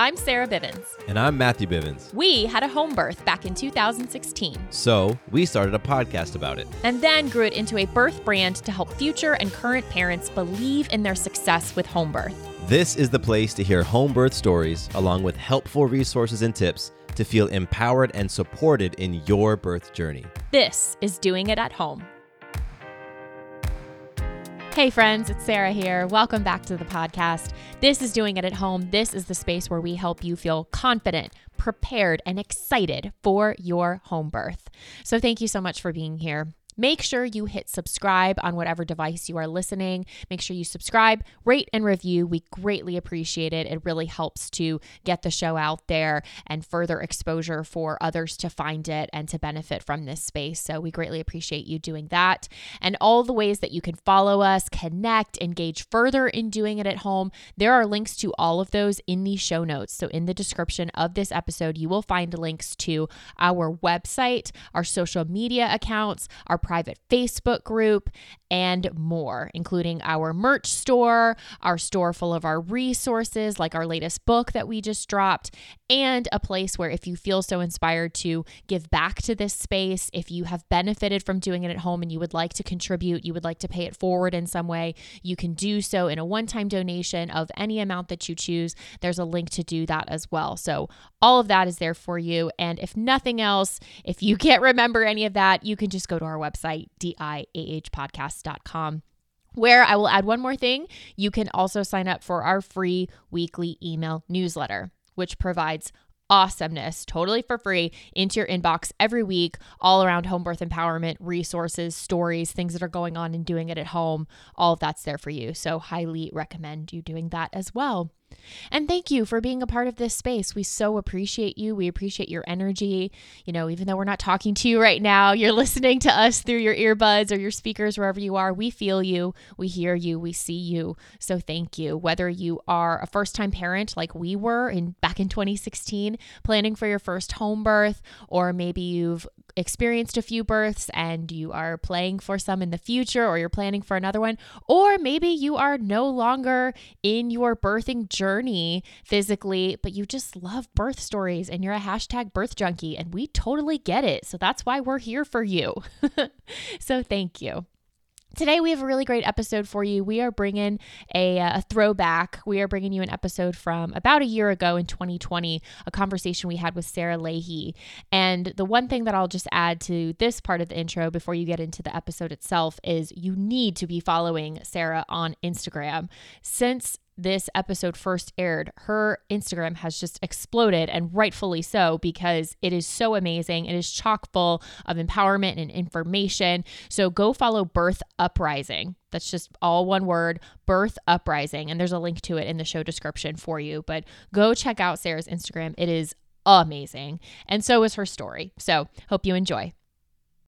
I'm Sarah Bivens. And I'm Matthew Bivens. We had a home birth back in 2016. So we started a podcast about it. And then grew it into a birth brand to help future and current parents believe in their success with home birth. This is the place to hear home birth stories, along with helpful resources and tips to feel empowered and supported in your birth journey. This is Doing It at Home. Hey, friends, it's Sarah here. Welcome back to the podcast. This is Doing It at Home. This is the space where we help you feel confident, prepared, and excited for your home birth. So, thank you so much for being here. Make sure you hit subscribe on whatever device you are listening. Make sure you subscribe, rate, and review. We greatly appreciate it. It really helps to get the show out there and further exposure for others to find it and to benefit from this space. So we greatly appreciate you doing that. And all the ways that you can follow us, connect, engage further in doing it at home, there are links to all of those in the show notes. So in the description of this episode, you will find links to our website, our social media accounts, our private Facebook group, and more, including our merch store, our store full of our resources, like our latest book that we just dropped, and a place where if you feel so inspired to give back to this space, if you have benefited from doing it at home and you would like to contribute, you would like to pay it forward in some way, you can do so in a one time donation of any amount that you choose. There's a link to do that as well. So, all of that is there for you. And if nothing else, if you can't remember any of that, you can just go to our website, diahpodcast.com where I will add one more thing. You can also sign up for our free weekly email newsletter, which provides awesomeness totally for free into your inbox every week, all around home birth empowerment, resources, stories, things that are going on and doing it at home. All of that's there for you. So, highly recommend you doing that as well. And thank you for being a part of this space. We so appreciate you. We appreciate your energy. You know, even though we're not talking to you right now, you're listening to us through your earbuds or your speakers, wherever you are. We feel you, we hear you, we see you. So thank you. Whether you are a first time parent like we were in back in 2016, planning for your first home birth, or maybe you've experienced a few births and you are playing for some in the future or you're planning for another one, or maybe you are no longer in your birthing journey physically, but you just love birth stories and you're a hashtag birth junkie, and we totally get it. So that's why we're here for you. so thank you. Today, we have a really great episode for you. We are bringing a, uh, a, throwback. We are bringing you an episode from about a year ago in 2020, a conversation we had with Sarah Leahy. And the one thing that I'll just add to this part of the intro before you get into the episode itself is you need to be following Sarah on Instagram. Since this episode first aired, her Instagram has just exploded, and rightfully so, because it is so amazing. It is chock full of empowerment and information. So go follow Birth Uprising. That's just all one word, Birth Uprising. And there's a link to it in the show description for you. But go check out Sarah's Instagram. It is amazing. And so is her story. So hope you enjoy.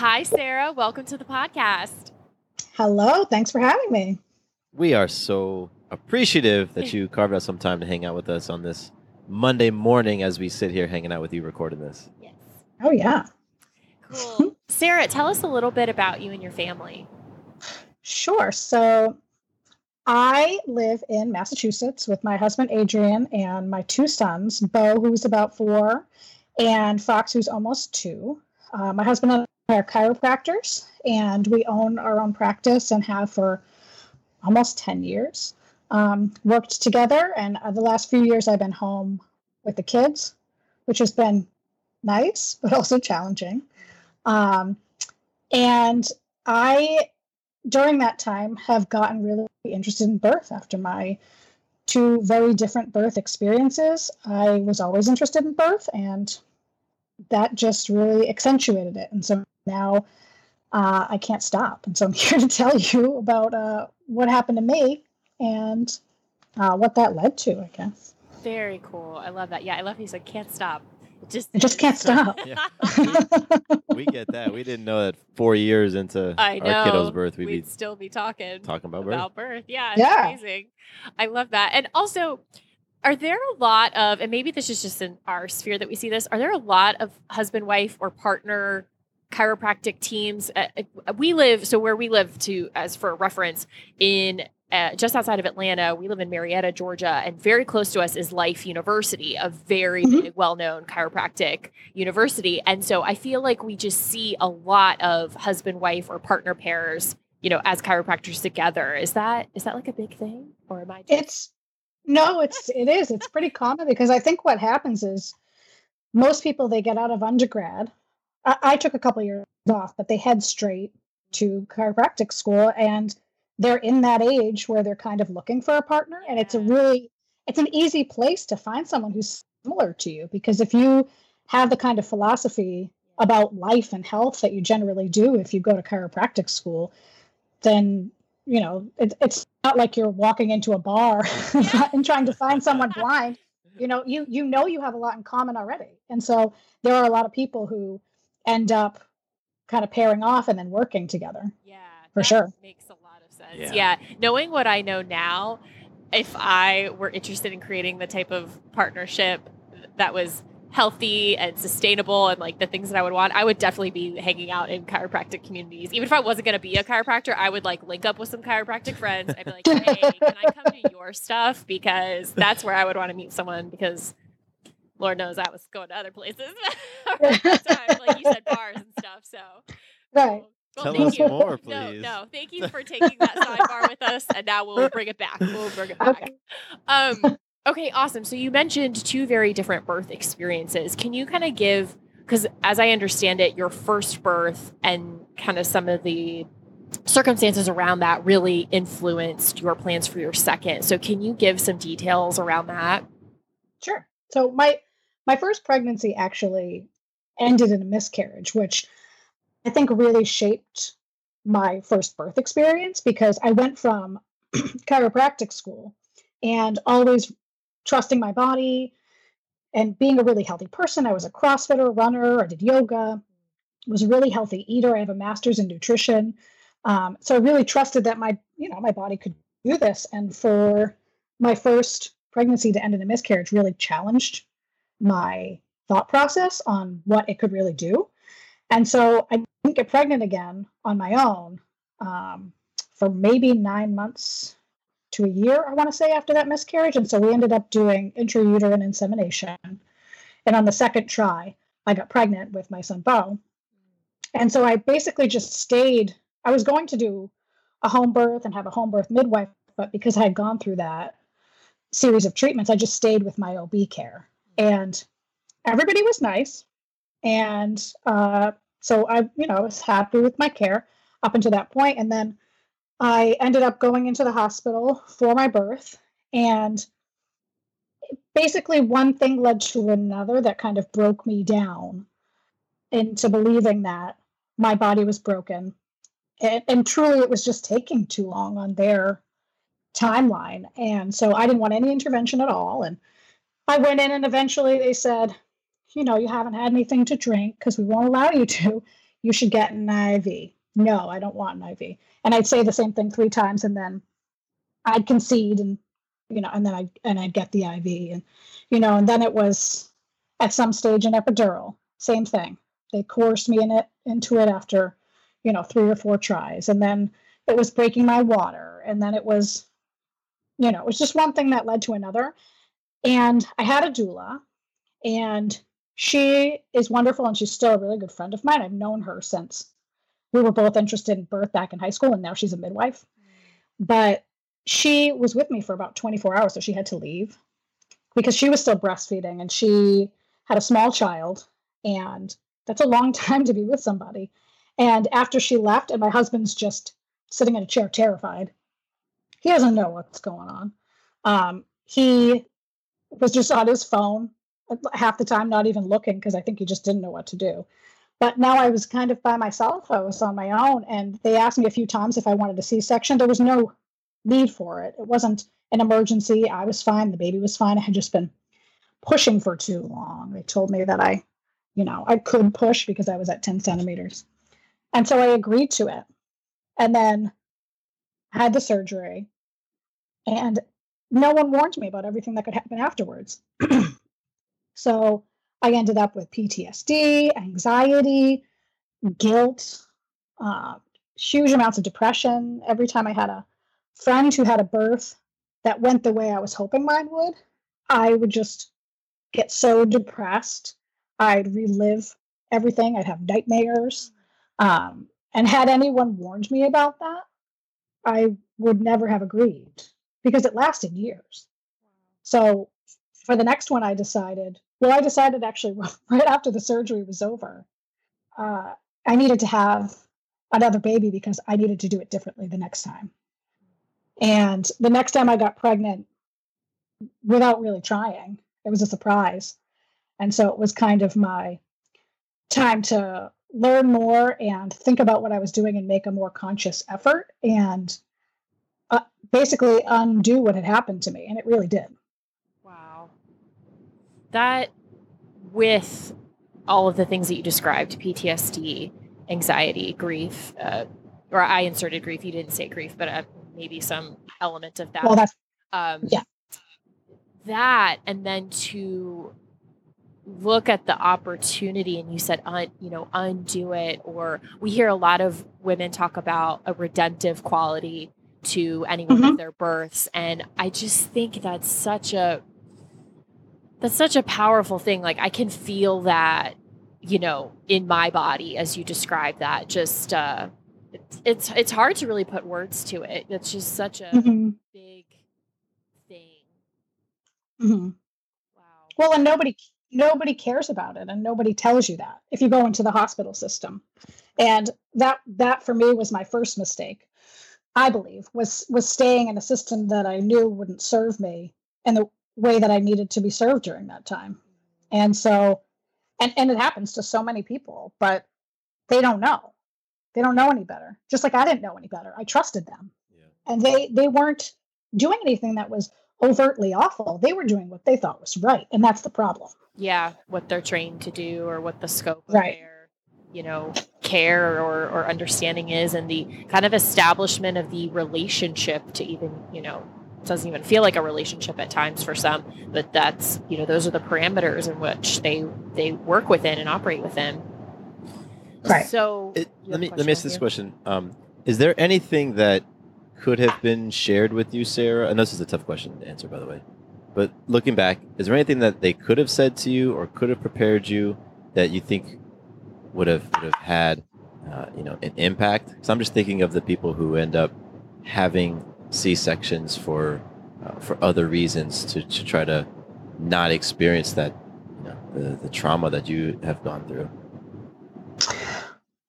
Hi, Sarah. Welcome to the podcast. Hello. Thanks for having me. We are so appreciative that you carved out some time to hang out with us on this Monday morning as we sit here hanging out with you recording this. Yes. Oh, yeah. Cool. Sarah, tell us a little bit about you and your family. Sure. So I live in Massachusetts with my husband, Adrian, and my two sons, Bo, who's about four, and Fox, who's almost two. Uh, my husband and I are chiropractors, and we own our own practice and have for almost 10 years. Um, worked together, and uh, the last few years I've been home with the kids, which has been nice, but also challenging. Um, and I, during that time, have gotten really interested in birth after my two very different birth experiences. I was always interested in birth, and that just really accentuated it. And so now uh, I can't stop. And so I'm here to tell you about uh, what happened to me and uh, what that led to, I guess. Very cool. I love that. Yeah, I love he said can't stop. It just I just can't stop. Yeah. we get that. We didn't know that four years into I know. our kiddo's birth, we'd, We'd be still be talking talking about birth. about birth. Yeah, it's Yeah. amazing. I love that. And also, are there a lot of, and maybe this is just in our sphere that we see this, are there a lot of husband, wife, or partner chiropractic teams? Uh, uh, we live, so where we live, to as for reference, in uh, just outside of Atlanta, we live in Marietta, Georgia, and very close to us is Life University, a very Mhm. big, well known chiropractic university. And so I feel like we just see a lot of husband, wife, or partner pairs, you know, as chiropractors together. Is that is that like a big thing, or am I? Just, It's no, it's it is. It's pretty common because I think what happens is most people they get out of undergrad. I, I took a couple years off, but they head straight to chiropractic school, and they're in that age where they're kind of looking for a partner, and it's a really it's an easy place to find someone who's similar to you because if you have the kind of philosophy about life and health that you generally do if you go to chiropractic school, then you know it, it's not like you're walking into a bar and trying to find someone blind. You know you you know you have a lot in common already. And so there are a lot of people who end up kind of pairing off and then working together Yeah, For that sure. Makes a lot of sense. Yeah. Yeah. knowing what I know now, if I were interested in creating the type of partnership that was healthy and sustainable and like the things that I would want, I would definitely be hanging out in chiropractic communities. Even if I wasn't going to be a chiropractor, I would like link up with some chiropractic friends. I'd be like, "Hey, can I come to your stuff?" Because that's where I would want to meet someone because Lord knows I was going to other places around that time, like you said, bars and stuff. So right well, Tell thank us you. more, No, please. no. Thank you for taking that sidebar with us, and now we'll bring it back. We'll bring it back. Okay. Um, okay, awesome. So you mentioned two very different birth experiences. Can you kind of give, because as I understand it, your first birth and kind of some of the circumstances around that really influenced your plans for your second. So can you give some details around that? Sure. So my my first pregnancy actually ended in a miscarriage, which I think really shaped my first birth experience because I went from chiropractic school and always trusting my body and being a really healthy person. I was a CrossFitter, runner, I did yoga, was a really healthy eater. I have a master's in nutrition. Um, so I really trusted that my, you know, my body could do this. And for my first pregnancy to end in a miscarriage really challenged my thought process on what it could really do. And so I didn't get pregnant again on my own um, for maybe nine months to a year, I want to say, after that miscarriage. And so we ended up doing intrauterine insemination. And on the second try, I got pregnant with my son, Bo. And so I basically just stayed. I was going to do a home birth and have a home birth midwife, but because I had gone through that series of treatments, I just stayed with my OB care. And everybody was nice. And uh, so I, you know, was happy with my care up until that point. And then I ended up going into the hospital for my birth. And basically, one thing led to another that kind of broke me down into believing that my body was broken. And, and truly, it was just taking too long on their timeline. And so I didn't want any intervention at all. And I went in, and eventually they said, you know, you haven't had anything to drink because we won't allow you to. You should get an IV. No, I don't want an IV. And I'd say the same thing three times. And then I'd concede and you know, and then I and I'd get the IV and you know, and then it was at some stage an epidural, same thing. They coerced me in it into it after, you know, three or four tries. And then it was breaking my water. And then it was, you know, it was just one thing that led to another. And I had a doula and she is wonderful and she's still a really good friend of mine. I've known her since we were both interested in birth back in high school and now she's a midwife. But she was with me for about 24 hours, so she had to leave because she was still breastfeeding and she had a small child and that's a long time to be with somebody. And after she left, and my husband's just sitting in a chair, terrified, he doesn't know what's going on. Um, he was just on his phone uh, half the time, not even looking, because I think he just didn't know what to do. But now I was kind of by myself. I was on my own, and they asked me a few times if I wanted a C section. There was no need for it. It wasn't an emergency. I was fine. The baby was fine. I had just been pushing for too long. They told me that I you know, I could push because I was at 10 centimeters. And so I agreed to it. And then had the surgery. And no one warned me about everything that could happen afterwards. so I ended up with PTSD, anxiety, guilt, uh, huge amounts of depression. Every time I had a friend who had a birth that went the way I was hoping mine would, I would just get so depressed I'd relive everything. I'd have nightmares. Um, and had anyone warned me about that, I would never have agreed because it lasted years. So for the next one, I decided, well, I decided actually right after the surgery was over, uh, I needed to have another baby because I needed to do it differently the next time. And the next time I got pregnant, without really trying, it was a surprise. And so it was kind of my time to learn more and think about what I was doing and make a more conscious effort and basically undo what had happened to me. And it really did. Wow. That, with all of the things that you described PTSD, anxiety, grief, uh, or I inserted grief, you didn't say grief, but uh, maybe some element of that. Well, that's, um, yeah. That, and then to look at the opportunity and you said un, you know undo it or we hear a lot of women talk about a redemptive quality to anyone mm-hmm. of their births. And i just think that's such a that's such a powerful thing. Like i can feel that you know in my body as you describe that. Just uh it's it's, it's hard to really put words to it. It's just such a mm-hmm. big thing. Mm-hmm. wow. Well and nobody nobody cares about it and nobody tells you that if you go into the hospital system. And that that for me was my first mistake i believe was was staying in a system that i knew wouldn't serve me in the way that i needed to be served during that time. And so and and it happens to so many people but they don't know. They don't know any better. Just like i didn't know any better. I trusted them. Yeah. and they they weren't doing anything that was overtly awful. They were doing what they thought was right and that's the problem. Yeah what they're trained to do or what the scope of right. Their you know care or, or understanding is and the kind of establishment of the relationship to even you know doesn't even feel like a relationship at times for some but that's you know those are the parameters in which they they work within and operate within. Right. So it, let me let me ask this question. Um, is there anything that could have been shared with you sarah? And this is a tough question to answer by the way but looking back, is there anything that they could have said to you or could have prepared you that you think would have would have had uh, you know an impact? So I'm just thinking of the people who end up having C sections for uh, for other reasons to, to try to not experience that you know the, the trauma that you have gone through.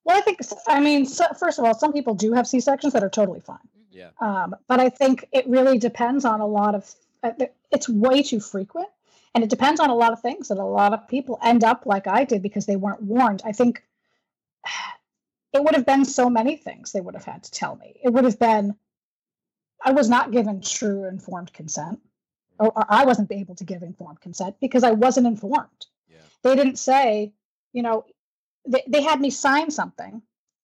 Well, I think I mean so, first of all, some people do have C sections that are totally fine. Yeah. Um, but I think it really depends on a lot of uh, it's way too frequent and it depends on a lot of things and a lot of people end up like i did because they weren't warned i think it would have been so many things they would have had to tell me it would have been i was not given true informed consent or, or i wasn't able to give informed consent because i wasn't informed yeah. they didn't say you know they, they had me sign something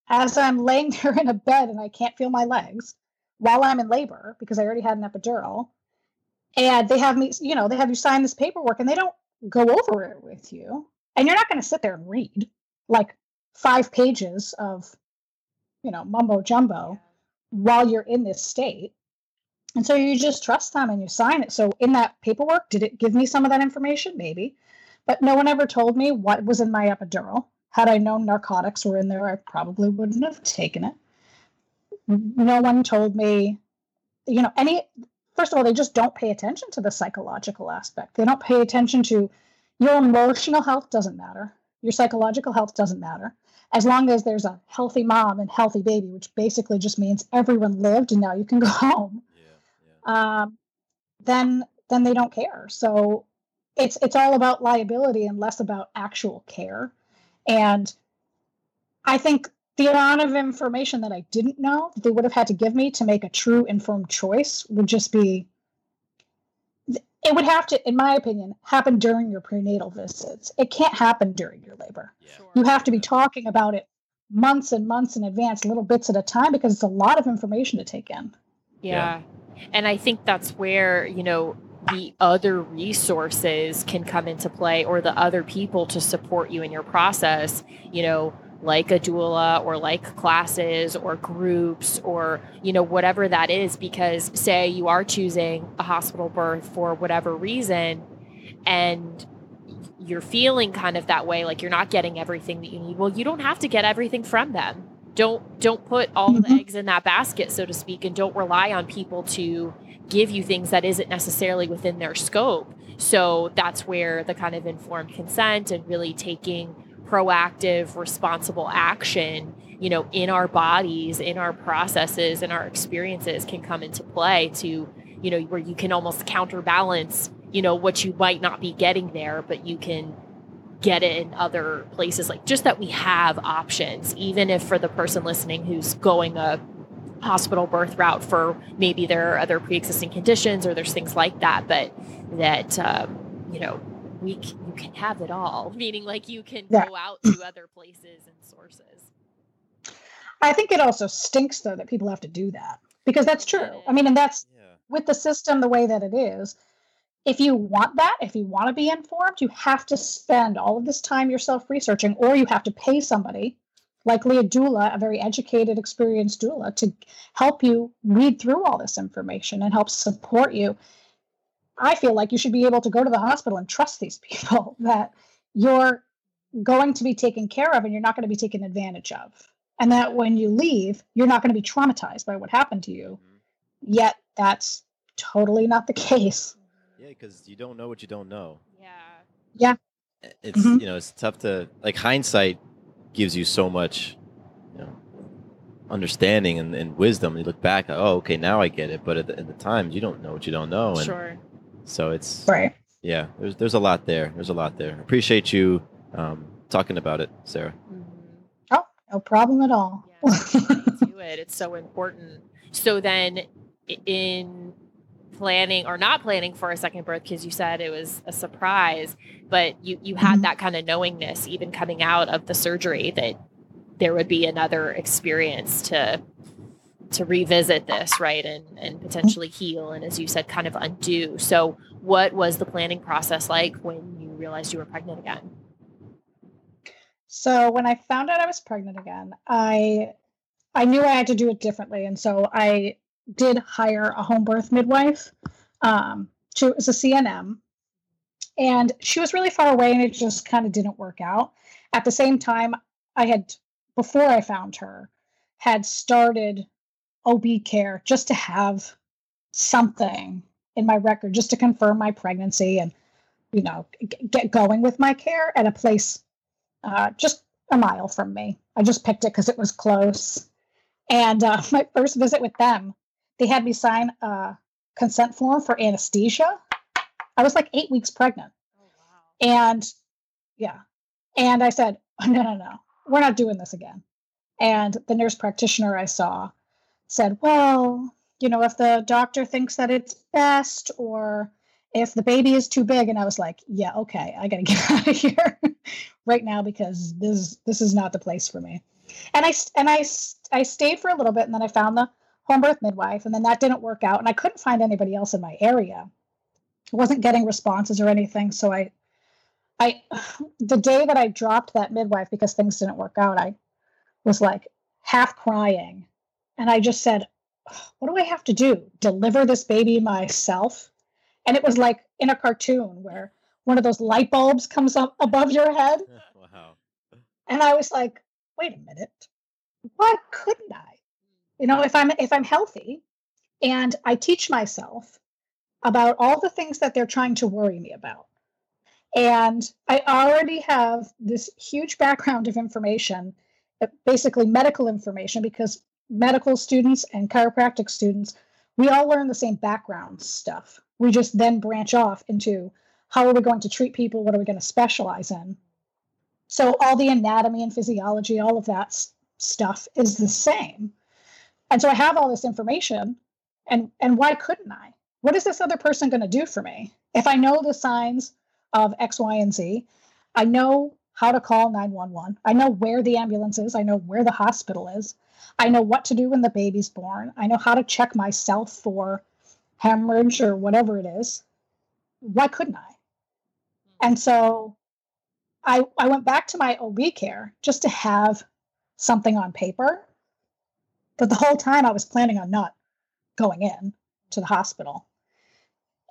as i'm laying there in a bed and i can't feel my legs while I'm in labor because I already had an epidural. And they have me, you know, they have you sign this paperwork and they don't go over it with you. And you're not going to sit there and read like five pages of, you know, mumbo jumbo while you're in this state. And so you just trust them and you sign it. So in that paperwork, did it give me some of that information? Maybe. But no one ever told me what was in my epidural. Had I known narcotics were in there, I probably wouldn't have taken it. No one told me, you know, any, first of all, they just don't pay attention to the psychological aspect. They don't pay attention to your emotional health doesn't matter. Your psychological health doesn't matter. As long as there's a healthy mom and healthy baby, which basically just means everyone lived and now you can go home. Yeah, yeah. Um, then then they don't care. So it's it's all about liability and less about actual care. And I think the amount of information that I didn't know that they would have had to give me to make a true informed choice would just be it would have to in my opinion happen during your prenatal visits. It can't happen during your labor. Yeah. you have to be talking about it months and months in advance little bits at a time because it's a lot of information to take in. Yeah, yeah. and i think that's where you know the other resources can come into play or the other people to support you in your process. You know like a doula or like classes or groups or you know whatever that is because say you are choosing a hospital birth for whatever reason and you're feeling kind of that way like you're not getting everything that you need well you don't have to get everything from them don't don't put all mm-hmm. the eggs in that basket so to speak and don't rely on people to give you things that isn't necessarily within their scope so that's where the kind of informed consent and really taking proactive, responsible action, you know, in our bodies, in our processes, and our experiences can come into play to, you know, where you can almost counterbalance, you know, what you might not be getting there, but you can get it in other places. Like just that we have options, even if for the person listening who's going a hospital birth route for maybe there are other pre-existing conditions or there's things like that, but that um, you know we you can have it all meaning like you can yeah. go out to other places and sources i think it also stinks though that people have to do that because that's true i mean and that's yeah. with the system the way that it is if you want that if you want to be informed you have to spend all of this time yourself researching or you have to pay somebody likely a doula, a very educated, experienced doula, to help you read through all this information and help support you I feel like you should be able to go to the hospital and trust these people that you're going to be taken care of and you're not going to be taken advantage of. And that when you leave, you're not going to be traumatized by what happened to you. Mm-hmm. Yet that's totally not the case. Yeah, because you don't know what you don't know. Yeah. Yeah. It's mm-hmm. you know, it's tough to like hindsight gives you so much, you know, understanding and, and wisdom. You look back, oh, okay, now I get it. But at the, at the time, you don't know what you don't know. And sure. So it's right. Yeah, there's there's a lot there. There's a lot there. Appreciate you um, talking about it, Sarah. Mm-hmm. Oh, no problem at all. Yeah, do it. It's so important. So then, in planning or not planning for a second birth, because you said it was a surprise, but you you had mm-hmm. that kind of knowingness even coming out of the surgery that there would be another experience to to revisit this, right, and and potentially heal, and as you said, kind of undo. So, what was the planning process like when you realized you were pregnant again? So, when I found out I was pregnant again, I I knew I had to do it differently, and so I did hire a home birth midwife. Um, she was a CNM, and she was really far away, and it just kind of didn't work out. At the same time, I had before I found her had started OB care just to have something in my record, just to confirm my pregnancy and, you know, get going with my care at a place uh, just a mile from me. I just picked it because it was close. And uh, my first visit with them, they had me sign a consent form for anesthesia. I was like eight weeks pregnant. Oh, wow. And yeah. And I said, no, no, no, we're not doing this again. And the nurse practitioner I saw said, well, you know, if the doctor thinks that it's best or if the baby is too big. And i was like yeah okay i gotta get out of here right now because this this is not the place for me. And i and i i stayed for a little bit and then i found the home birth midwife, and then that didn't work out, and I couldn't find anybody else in my area. I wasn't getting responses or anything, so I, I, the day that I dropped that midwife because things didn't work out, I was like half crying, and I just said, "What do I have to do? Deliver this baby myself?" And it was like in a cartoon where one of those light bulbs comes up above your head. wow. And I was like, wait a minute. Why couldn't I? You know, if I'm if I'm healthy and I teach myself about all the things that they're trying to worry me about. And I already have this huge background of information, uh, basically medical information, because medical students and chiropractic students, we all learn the same background stuff. We just then branch off into how are we going to treat people? What are we going to specialize in? So, all the anatomy and physiology, all of that stuff is the same. And so, I have all this information. And, and why couldn't I? What is this other person going to do for me? If I know the signs of X, Y, and Z, I know how to call 911. I know where the ambulance is. I know where the hospital is. I know what to do when the baby's born. I know how to check myself for hemorrhage or whatever it is. Why couldn't I? And so I, I went back to my OB care just to have something on paper. But the whole time I was planning on not going in to the hospital.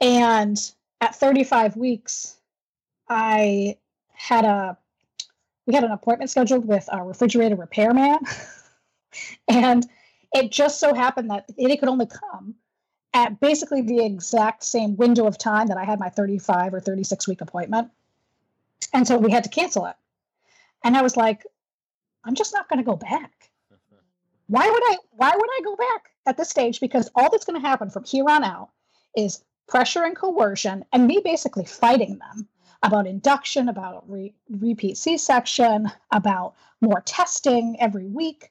And at 35 weeks, I had a we had an appointment scheduled with a refrigerator repairman. and it just so happened that it could only come at basically the exact same window of time that I had my 35 or 36 week appointment. And so we had to cancel it. And I was like, I'm just not going to go back. Why would I why would I go back at this stage because all that's going to happen from here on out is pressure and coercion and me basically fighting them about induction, about re- repeat C-section, about more testing every week.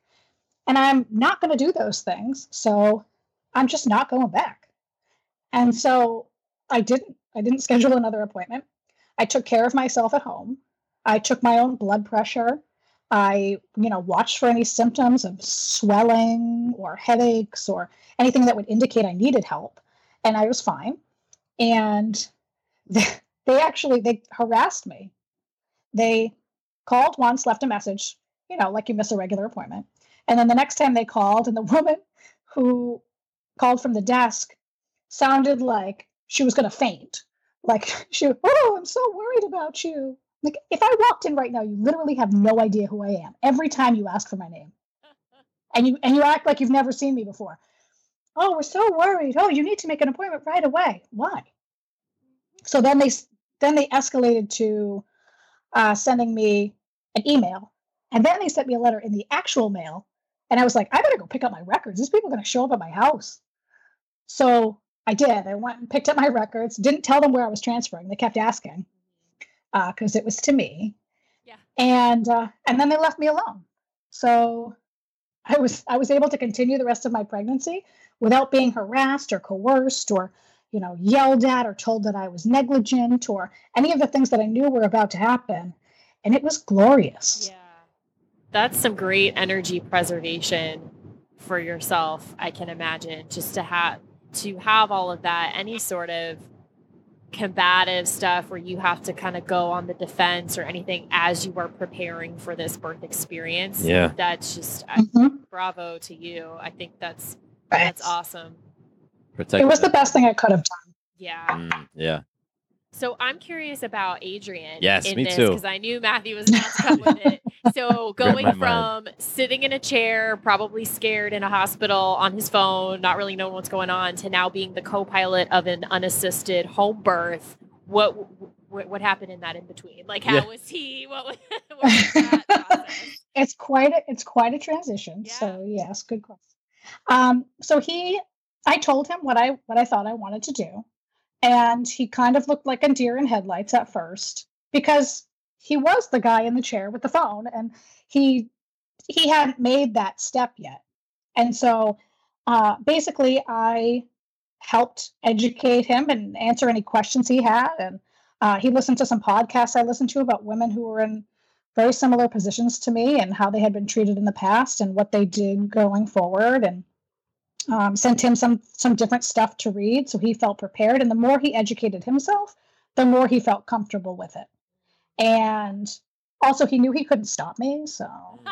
And I'm not going to do those things. So I'm just not going back. And so I didn't. I didn't schedule another appointment. I took care of myself at home. I took my own blood pressure. I, you know, watched for any symptoms of swelling or headaches or anything that would indicate I needed help, and I was fine. And they actually they harassed me. They called once, left a message, you know, like you miss a regular appointment. And then the next time they called, and the woman who called from the desk sounded like she was going to faint. Like she, oh, I'm so worried about you. Like if I walked in right now, you literally have no idea who I am every time you ask for my name, and you and you act like you've never seen me before. Oh, we're so worried. Oh, you need to make an appointment right away. Why? So then they then they escalated to uh, sending me an email, and then they sent me a letter in the actual mail. And I was like, I better go pick up my records. These people are going to show up at my house. So I did. I went and picked up my records. Didn't tell them where I was transferring. They kept asking because uh, it was to me. Yeah. And uh, and then they left me alone. So I was I was able to continue the rest of my pregnancy without being harassed or coerced or you know yelled at or told that I was negligent or any of the things that I knew were about to happen. And it was glorious. Yeah. That's some great energy preservation for yourself, I can imagine, just to have to have all of that, any sort of combative stuff where you have to kind of go on the defense or anything as you are preparing for this birth experience. Yeah. That's just Mhm. bravo to you. I think that's that's awesome. Protect It was the best thing I could have done. Yeah. Mm, yeah. So I'm curious about Adrian. Yes, in me this, too. Because I knew Matthew was about to come with it. So going from mind. sitting in a chair, probably scared in a hospital on his phone, not really knowing what's going on, to now being the co-pilot of an unassisted home birth. What what, what happened in that in between? Like how Yeah. was he? What was, what was that process? it's quite a, it's quite a transition. So yes, good question. Um, so he, I told him what I what I thought I wanted to do, and he kind of looked like a deer in headlights at first because he was the guy in the chair with the phone, and he he hadn't made that step yet, and so uh, basically I helped educate him and answer any questions he had, and uh, he listened to some podcasts I listened to about women who were in very similar positions to me and how they had been treated in the past and what they did going forward. And um, sent him some some different stuff to read, so he felt prepared. And the more he educated himself, the more he felt comfortable with it. And also, he knew he couldn't stop me, so.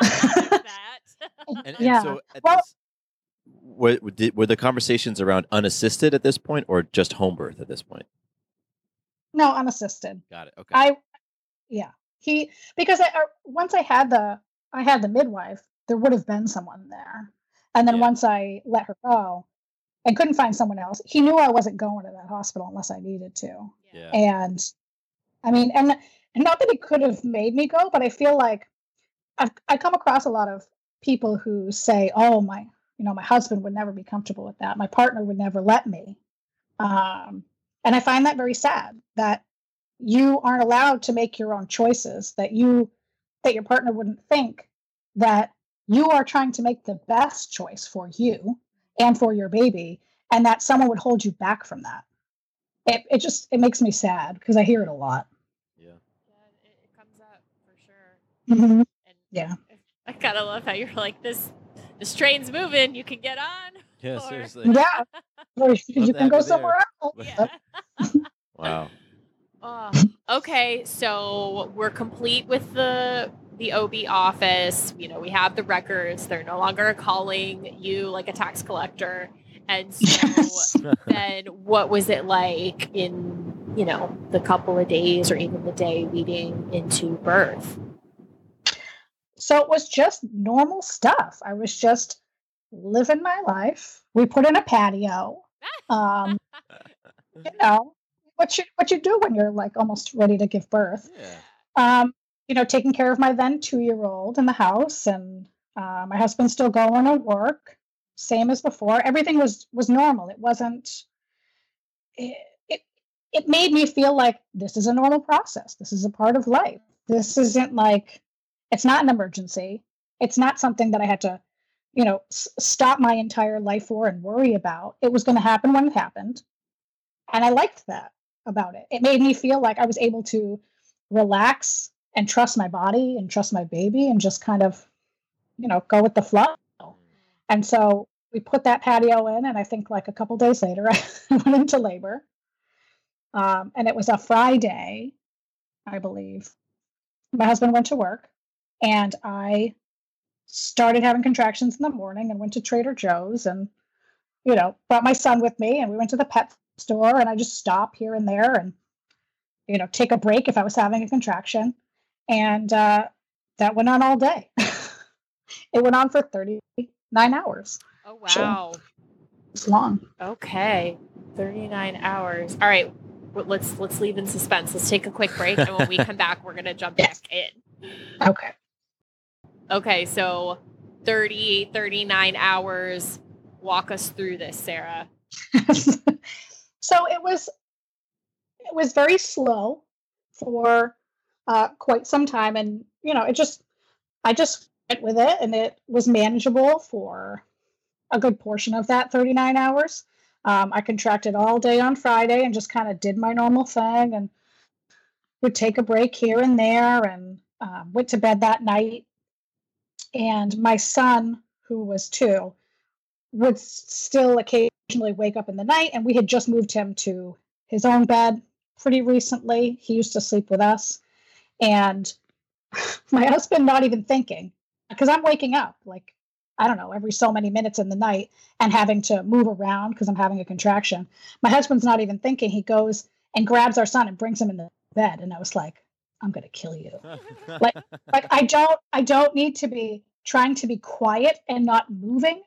And, and Yeah. so at Well- this, were, did, were the conversations around unassisted at this point or just home birth at this point? no, unassisted. Got it. Okay. I, yeah, he because I uh, once I had the I had the midwife, there would have been someone there, and then Yeah. once I let her go, and couldn't find someone else, he knew I wasn't going to that hospital unless I needed to. yeah. And I mean, and and not that he could have made me go, but I feel like I've I come across a lot of people who say, "Oh, my, you know, my husband would never be comfortable with that. My partner would never let me." Um, and I find that very sad that you aren't allowed to make your own choices. That you that your partner wouldn't think that you are trying to make the best choice for you and for your baby, and that someone would hold you back from that it, it just it makes me sad because I hear it a lot. yeah. Yeah, it, it comes up for sure. Mhm. And Yeah. I kind of love how you're like this. This train's moving. You can get on. Yeah, Or- seriously. Yeah, or you Love can go you somewhere else. Yeah. Wow. Oh, okay, so we're complete with the the OB office. You know, we have the records. They're no longer calling you like a tax collector. And so Yes. then what was it like in, you know, the couple of days or even the day leading into birth? So it was just normal stuff. I was just living my life. We put in a patio. Um, you know what you what you do when you're like almost ready to give birth. yeah. um, you know, taking care of my then two year old in the house, and uh, my husband's still going to work, same as before. Everything was was normal. It wasn't. It, it it made me feel like this is a normal process. This is a part of life. This isn't like it's not an emergency. It's not something that I had to, you know, s- stop my entire life for and worry about. It was going to happen when it happened, and I liked that about it. It made me feel like I was able to relax and trust my body and trust my baby and just kind of, you know, go with the flow. And so we put that patio in, and I think like a couple days later, I went into labor. Um, and it was a Friday, I believe. My husband went to work, and I started having contractions in the morning and went to Trader Joe's and, you know, brought my son with me, and we went to the pet store, and I just stop here and there and, you know, take a break if I was having a contraction and uh, that went on all day. it went on for 39 hours. Oh wow. It's long. Okay. 39 hours. All right. Let's let's leave in suspense. Let's take a quick break and when we come back we're going to jump Yes. back in. Okay. Okay, so 30 39 hours. Walk us through this, Sarah. so it was it was very slow for uh, quite some time, and you know, it just I just went with it, and it was manageable for a good portion of that 39 hours. Um, I contracted all day on Friday and just kind of did my normal thing, and would take a break here and there, and um, went to bed that night. And my son, who was two, would still occasionally wake up in the night and we had just moved him to his own bed pretty recently he used to sleep with us and my husband not even thinking because i'm waking up like i don't know every so many minutes in the night and having to move around because i'm having a contraction. My husband's not even thinking. He goes and grabs our son and brings him in the bed and i was like i'm going to kill you. Like i don't i don't need to be trying to be quiet and not moving.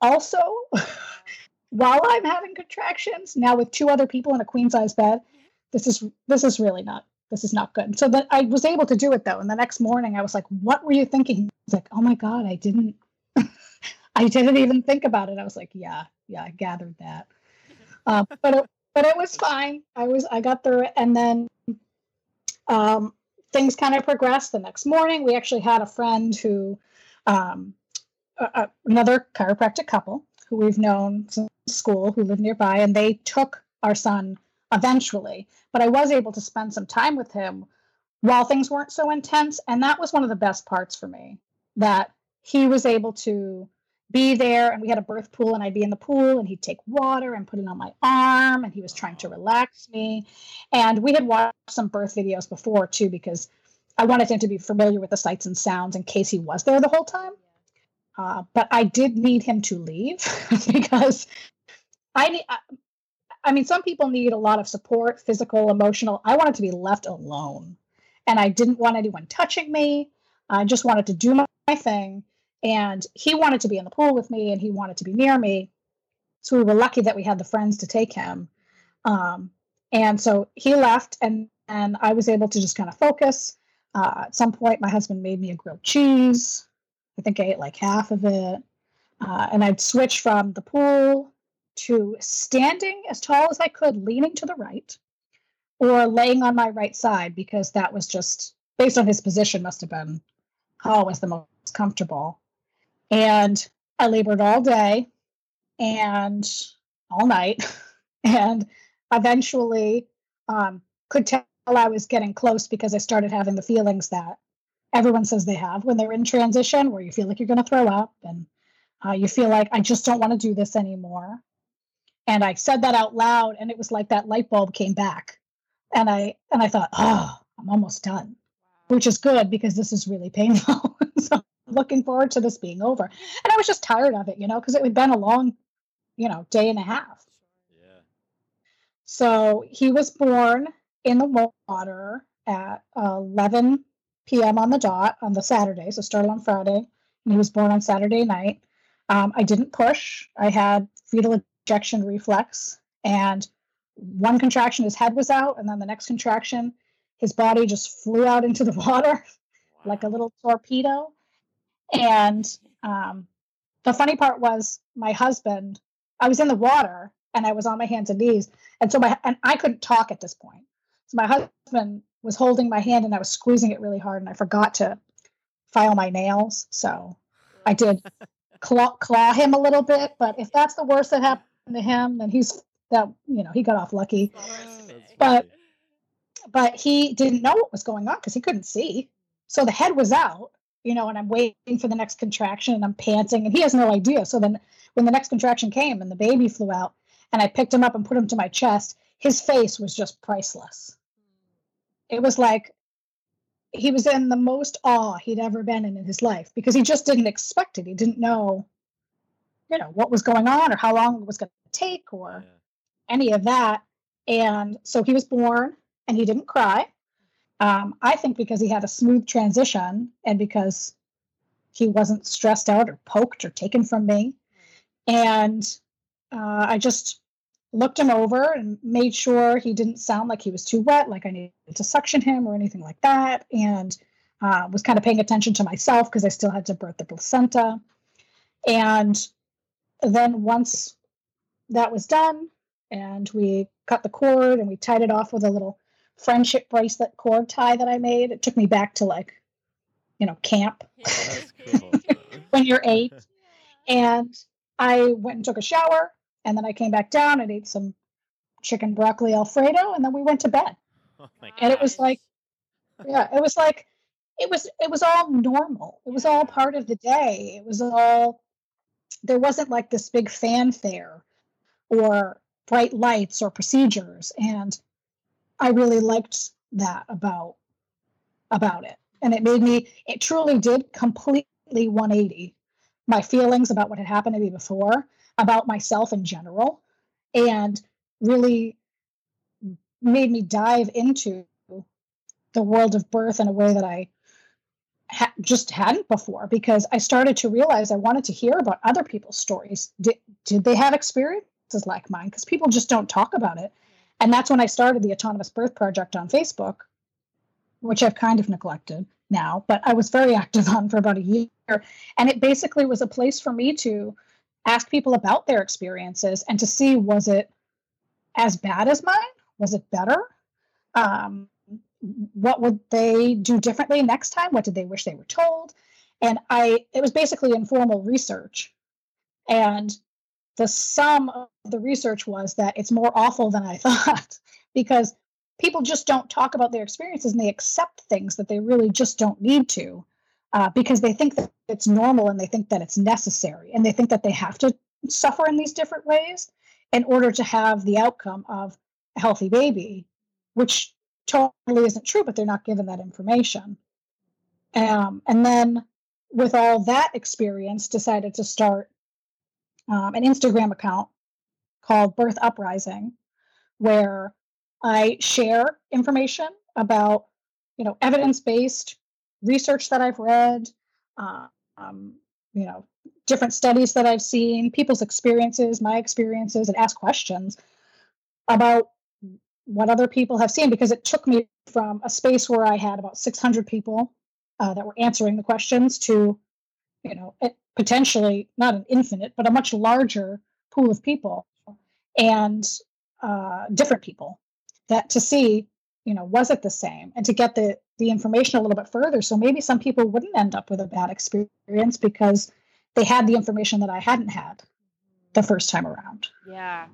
Also while i'm having contractions now with two other people in a queen size bed this is this is really not this is not good. So that i was able to do it though. And the next morning i was like what were you thinking? Was like oh my god i didn't i didn't even think about it. I was like yeah yeah i gathered that. Uh, but it, but it was fine. I was i got through it. And then um, things kind of progressed the next morning. We actually had a friend who um, a- another chiropractic couple who we've known since school who live nearby, and they took our son eventually. But I was able to spend some time with him while things weren't so intense, and that was one of the best parts for me. That he was able to be there and we had a birth pool and I'd be in the pool and he'd take water and put it on my arm and he was trying to relax me. And we had watched some birth videos before too because I wanted him to be familiar with the sights and sounds in case he was there the whole time. Uh, but I did need him to leave because I need. I mean, some people need a lot of support, physical, emotional. I wanted to be left alone, and I didn't want anyone touching me. I just wanted to do my, my thing and he wanted to be in the pool with me and he wanted to be near me. So we were lucky that we had the friends to take him. Um, and so he left and, and I was able to just kind of focus. Uh, at some point, my husband made me a grilled cheese. I think I ate like half of it. Uh, and I'd switch from the pool to standing as tall as I could, leaning to the right, or laying on my right side because that was just based on his position, must have been always the most comfortable. And I labored all day and all night, and eventually um, could tell I was getting close because I started having the feelings that everyone says they have when they're in transition, where you feel like you're going to throw up and uh, you feel like I just don't want to do this anymore. And I said that out loud, and it was like that light bulb came back, and I and I thought, oh, I'm almost done, which is good because this is really painful. so looking forward to this being over. And I was just tired of it, you know, because it had been a long, you know, day and a half. Yeah. So he was born in the water at 11 p.m. on the dot on the Saturday. So started on Friday, and he was born on Saturday night. Um, I didn't push. I had fetal ejection reflex, and one contraction, his head was out, and then the next contraction, his body just flew out into the water like a little torpedo. And um, the funny part was my husband, I was in the water and I was on my hands and knees. And so my, and I couldn't talk at this point. So my husband was holding my hand and I was squeezing it really hard and I forgot to file my nails. So I did claw, claw him a little bit. But if that's the worst that happened to him, and he's that, you know, he got off lucky. But, but he didn't know what was going on because he couldn't see. So the head was out you know, and I'm waiting for the next contraction and I'm panting and he has no idea. So then when the next contraction came and the baby flew out and I picked him up and put him to my chest, his face was just priceless. It was like he was in the most awe he'd ever been in in his life because he just didn't expect it. He didn't know, you know, what was going on or how long it was going to take or yeah. any of that. And so he was born and he didn't cry. Um, I think because he had a smooth transition and because he wasn't stressed out or poked or taken from me. And uh, I just looked him over and made sure he didn't sound like he was too wet, like I needed to suction him or anything like that. And uh, was kind of paying attention to myself because I still had to birth the placenta. And then once that was done, and we cut the cord and we tied it off with a little friendship bracelet cord tie that I made. It took me back to like, you know, camp cool. when you're eight. And I went and took a shower and then I came back down and ate some chicken broccoli alfredo and then we went to bed. Oh and it was like yeah, it was like it was it was all normal. It was all part of the day. It was all there wasn't like this big fanfare or bright lights or procedures and I really liked that about about it. And it made me it truly did completely 180 my feelings about what had happened to me before, about myself in general, and really made me dive into the world of birth in a way that I ha- just hadn't before because I started to realize I wanted to hear about other people's stories. Did, did they have experiences like mine? Because people just don't talk about it. And that's when I started the Autonomous Birth Project on Facebook, which I've kind of neglected now, but I was very active on for about a year. And it basically was a place for me to ask people about their experiences and to see was it as bad as mine? Was it better? Um, what would they do differently next time? What did they wish they were told? And I, it was basically informal research. And the sum of the research was that it's more awful than I thought because people just don't talk about their experiences and they accept things that they really just don't need to uh, because they think that it's normal and they think that it's necessary and they think that they have to suffer in these different ways in order to have the outcome of a healthy baby, which totally isn't true, but they're not given that information. Um, and then with all that experience, decided to start um, an Instagram account called Birth Uprising, where I share information about, you know, evidence-based research that I've read, uh, um, you know, different studies that I've seen, people's experiences, my experiences, and ask questions about what other people have seen because it took me from a space where I had about 600 people uh, that were answering the questions to, you know, potentially not an infinite, but a much larger pool of people and uh, different people that to see, you know, was it the same and to get the the information a little bit further. So maybe some people wouldn't end up with a bad experience because they had the information that I hadn't had the first time around. Yeah.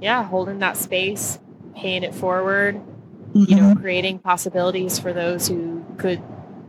Yeah. Holding that space, paying it forward, mm-hmm. you know, mm-hmm. creating possibilities for those who could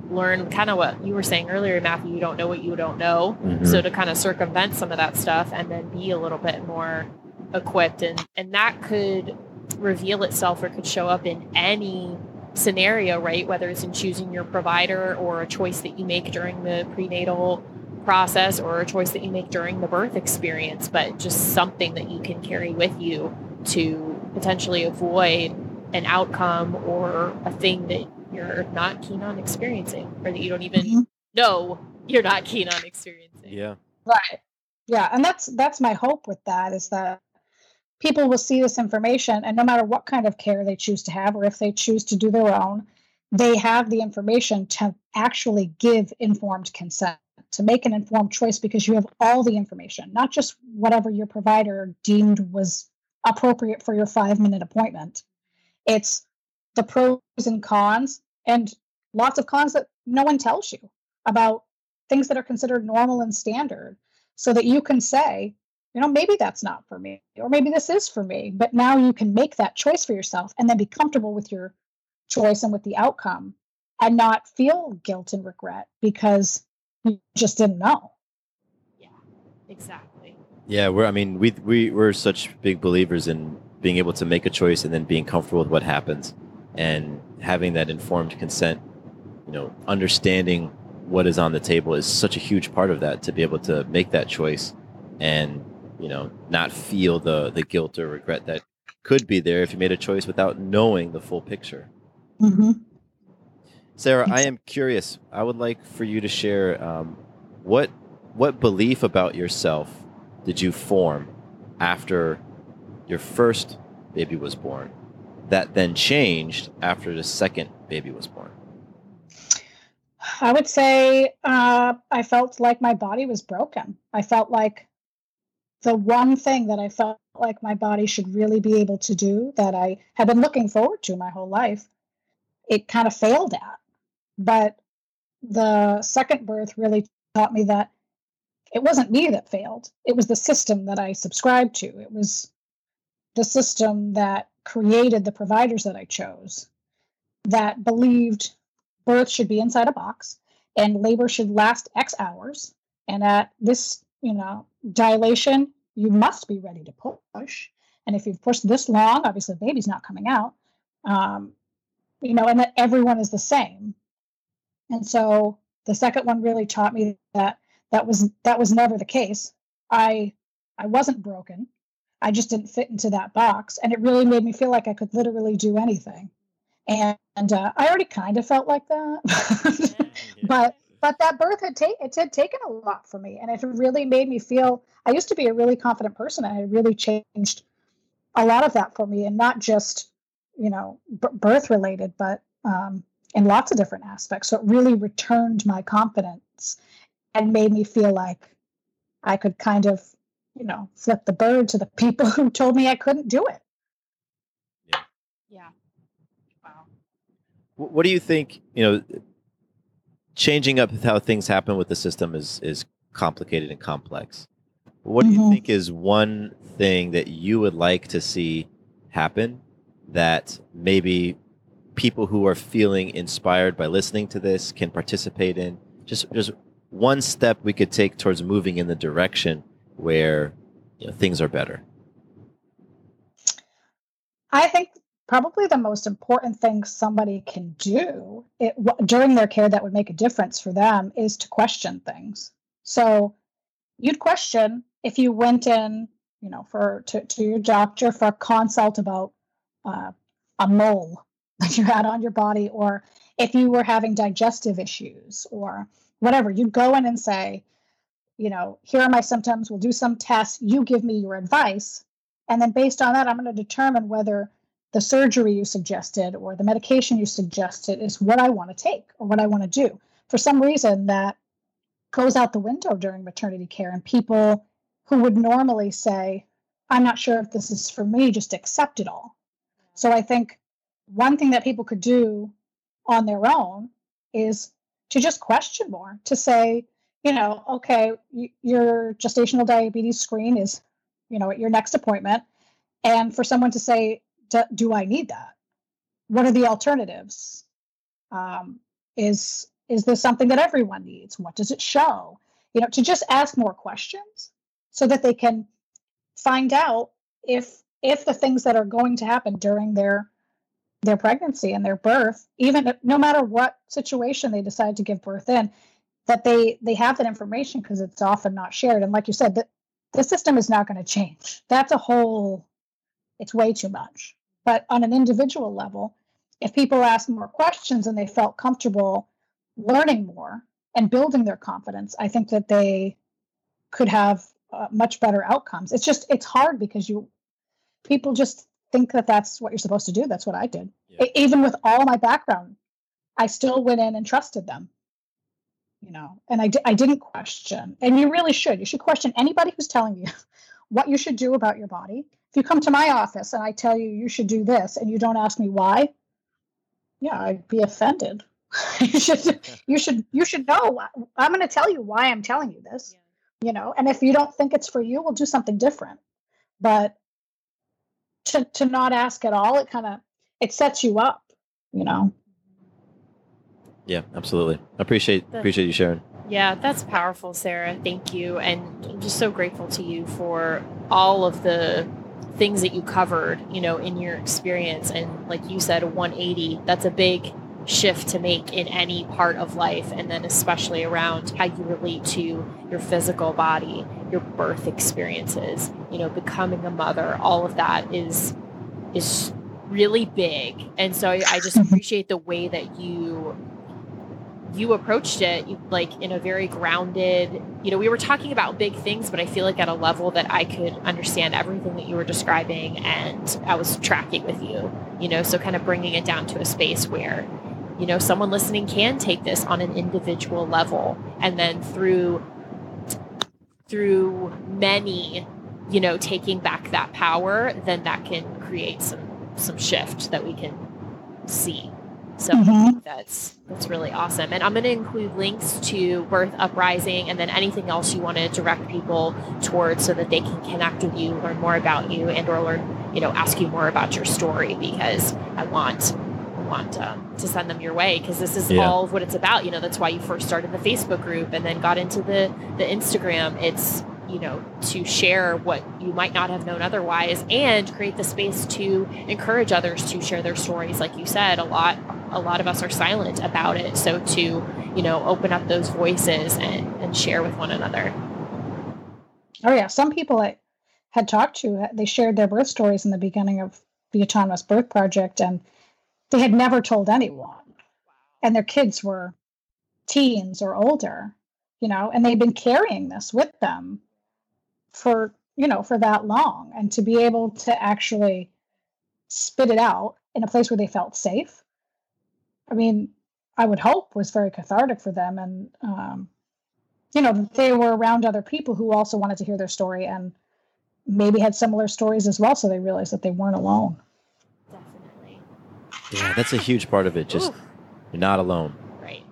learn kind of what you were saying earlier, Matthew, you don't know what you don't know. Mm-hmm. So to kind of circumvent some of that stuff and then be a little bit more equipped and, and that could reveal itself or could show up in any scenario, right? Whether it's in choosing your provider or a choice that you make during the prenatal process or a choice that you make during the birth experience, but just something that you can carry with you to potentially avoid an outcome or a thing that you're not keen on experiencing or that you don't even mm-hmm. know you're not keen on experiencing. Yeah. Right. Yeah, and that's that's my hope with that is that people will see this information and no matter what kind of care they choose to have or if they choose to do their own, they have the information to actually give informed consent to make an informed choice because you have all the information, not just whatever your provider deemed was appropriate for your five minute appointment. It's the pros and cons, and lots of cons that no one tells you about things that are considered normal and standard, so that you can say, you know, maybe that's not for me, or maybe this is for me. But now you can make that choice for yourself and then be comfortable with your choice and with the outcome and not feel guilt and regret because you just didn't know. Yeah, exactly. Yeah, we're. I mean, we we we're such big believers in being able to make a choice and then being comfortable with what happens, and having that informed consent. You know, understanding what is on the table is such a huge part of that to be able to make that choice, and you know, not feel the the guilt or regret that could be there if you made a choice without knowing the full picture. Mm-hmm. Sarah, I am curious. I would like for you to share um, what what belief about yourself did you form after your first baby was born that then changed after the second baby was born? I would say uh, I felt like my body was broken. I felt like the one thing that I felt like my body should really be able to do that I had been looking forward to my whole life, it kind of failed at. But the second birth really taught me that it wasn't me that failed. It was the system that I subscribed to. It was the system that created the providers that I chose that believed birth should be inside a box and labor should last X hours. And at this, you know, dilation, you must be ready to push. And if you've pushed this long, obviously the baby's not coming out. Um, you know, and that everyone is the same. And so the second one really taught me that that was that was never the case. I I wasn't broken. I just didn't fit into that box, and it really made me feel like I could literally do anything. And, and uh, I already kind of felt like that, but but that birth had taken it had taken a lot for me, and it really made me feel. I used to be a really confident person, and it really changed a lot of that for me, and not just you know b- birth related, but um, in lots of different aspects. So it really returned my confidence and made me feel like I could kind of, you know, flip the bird to the people who told me I couldn't do it. Yeah. Yeah. Wow. What do you think, you know, changing up how things happen with the system is is complicated and complex. What do mm-hmm. you think is one thing that you would like to see happen that maybe people who are feeling inspired by listening to this can participate in just just one step we could take towards moving in the direction where you know, things are better? I think probably the most important thing somebody can do it, during their care that would make a difference for them is to question things. So you'd question if you went in, you know, for to, to your doctor for a consult about uh, a mole that you had on your body, or if you were having digestive issues or whatever, you'd go in and say, you know, here are my symptoms. We'll do some tests. You give me your advice. And then based on that, I'm going to determine whether the surgery you suggested or the medication you suggested is what I want to take or what I want to do. For some reason, that goes out the window during maternity care, and people who would normally say, I'm not sure if this is for me, just accept it all. So I think one thing that people could do on their own is to just question more, to say, you know, okay, your gestational diabetes screen is, you know, at your next appointment. And for someone to say, do I need that? What are the alternatives? Um, is is this something that everyone needs? What does it show? You know, to just ask more questions so that they can find out if if the things that are going to happen during their their pregnancy and their birth, even no matter what situation they decide to give birth in, that they they have that information because it's often not shared. And like you said, the system is not going to change. That's a whole. It's way too much. But on an individual level, if people asked more questions and they felt comfortable learning more and building their confidence, I think that they could have uh, much better outcomes. It's just it's hard because you people just think that that's what you're supposed to do. That's what I did. Yeah. even with all my background, I still went in and trusted them. You know, and I, di- I didn't question. And you really should. You should question anybody who's telling you what you should do about your body if you come to my office and I tell you you should do this and you don't ask me why, yeah, I'd be offended. you should you should you should know. I'm going to tell you why I'm telling you this. Yeah. You know, and if you don't think it's for you, we'll do something different. But to to not ask at all, it kind of it sets you up, you know. Yeah, absolutely. I Appreciate appreciate you sharing. Yeah, that's powerful, Sarah. Thank you. And I'm just so grateful to you for all of the things that you covered, you know, in your experience. And like you said, a 180, that's a big shift to make in any part of life. And then especially around how you relate to your physical body, your birth experiences, you know, becoming a mother, all of that is, is really big. And so I just mm-hmm. appreciate the way that you you approached it like in a very grounded you know we were talking about big things but i feel like at a level that i could understand everything that you were describing and i was tracking with you you know so kind of bringing it down to a space where you know someone listening can take this on an individual level and then through through many you know taking back that power then that can create some some shift that we can see so mm-hmm. that's that's really awesome. And I'm going to include links to Birth Uprising and then anything else you want to direct people towards so that they can connect with you, learn more about you, and or learn, you know, ask you more about your story because I want want um, to send them your way because this is yeah. all of what it's about. You know, that's why you first started the Facebook group and then got into the the Instagram. It's you know to share what you might not have known otherwise and create the space to encourage others to share their stories like you said a lot a lot of us are silent about it so to you know open up those voices and, and share with one another oh yeah some people i had talked to they shared their birth stories in the beginning of the autonomous birth project and they had never told anyone. And their kids were teens or older you know and they've been carrying this with them for you know for that long. And to be able to actually spit it out in a place where they felt safe i mean i would hope was very cathartic for them. And um, you know they were around other people who also wanted to hear their story and maybe had similar stories as well. So they realized that they weren't alone yeah that's a huge part of it just Ooh. you're not alone right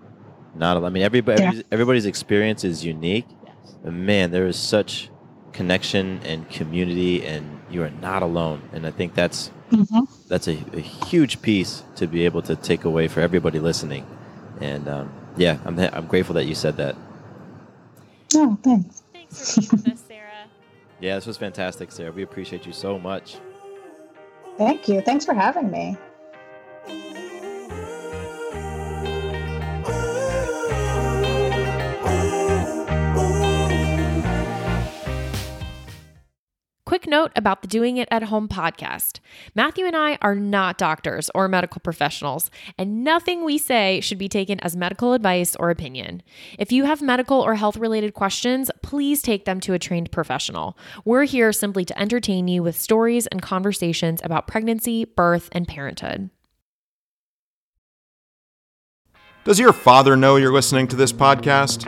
not alone i mean everybody yeah. everybody's experience is unique yes. but man there is such connection and community, and you are not alone. And I think that's mm-hmm. that's a, a, huge piece to be able to take away for everybody listening. And um, Yeah, I'm I'm grateful that you said that. Oh, thanks. Thanks for being with us, Sarah. Yeah, this was fantastic, Sarah. We appreciate you so much. Thank you. Thanks for having me. Quick note about the Doing It at Home podcast. Matthew and I are not doctors or medical professionals, and nothing we say should be taken as medical advice or opinion. If you have medical or health related questions, please take them to a trained professional. We're here simply to entertain you with stories and conversations about pregnancy, birth, and parenthood. Does your father know you're listening to this podcast?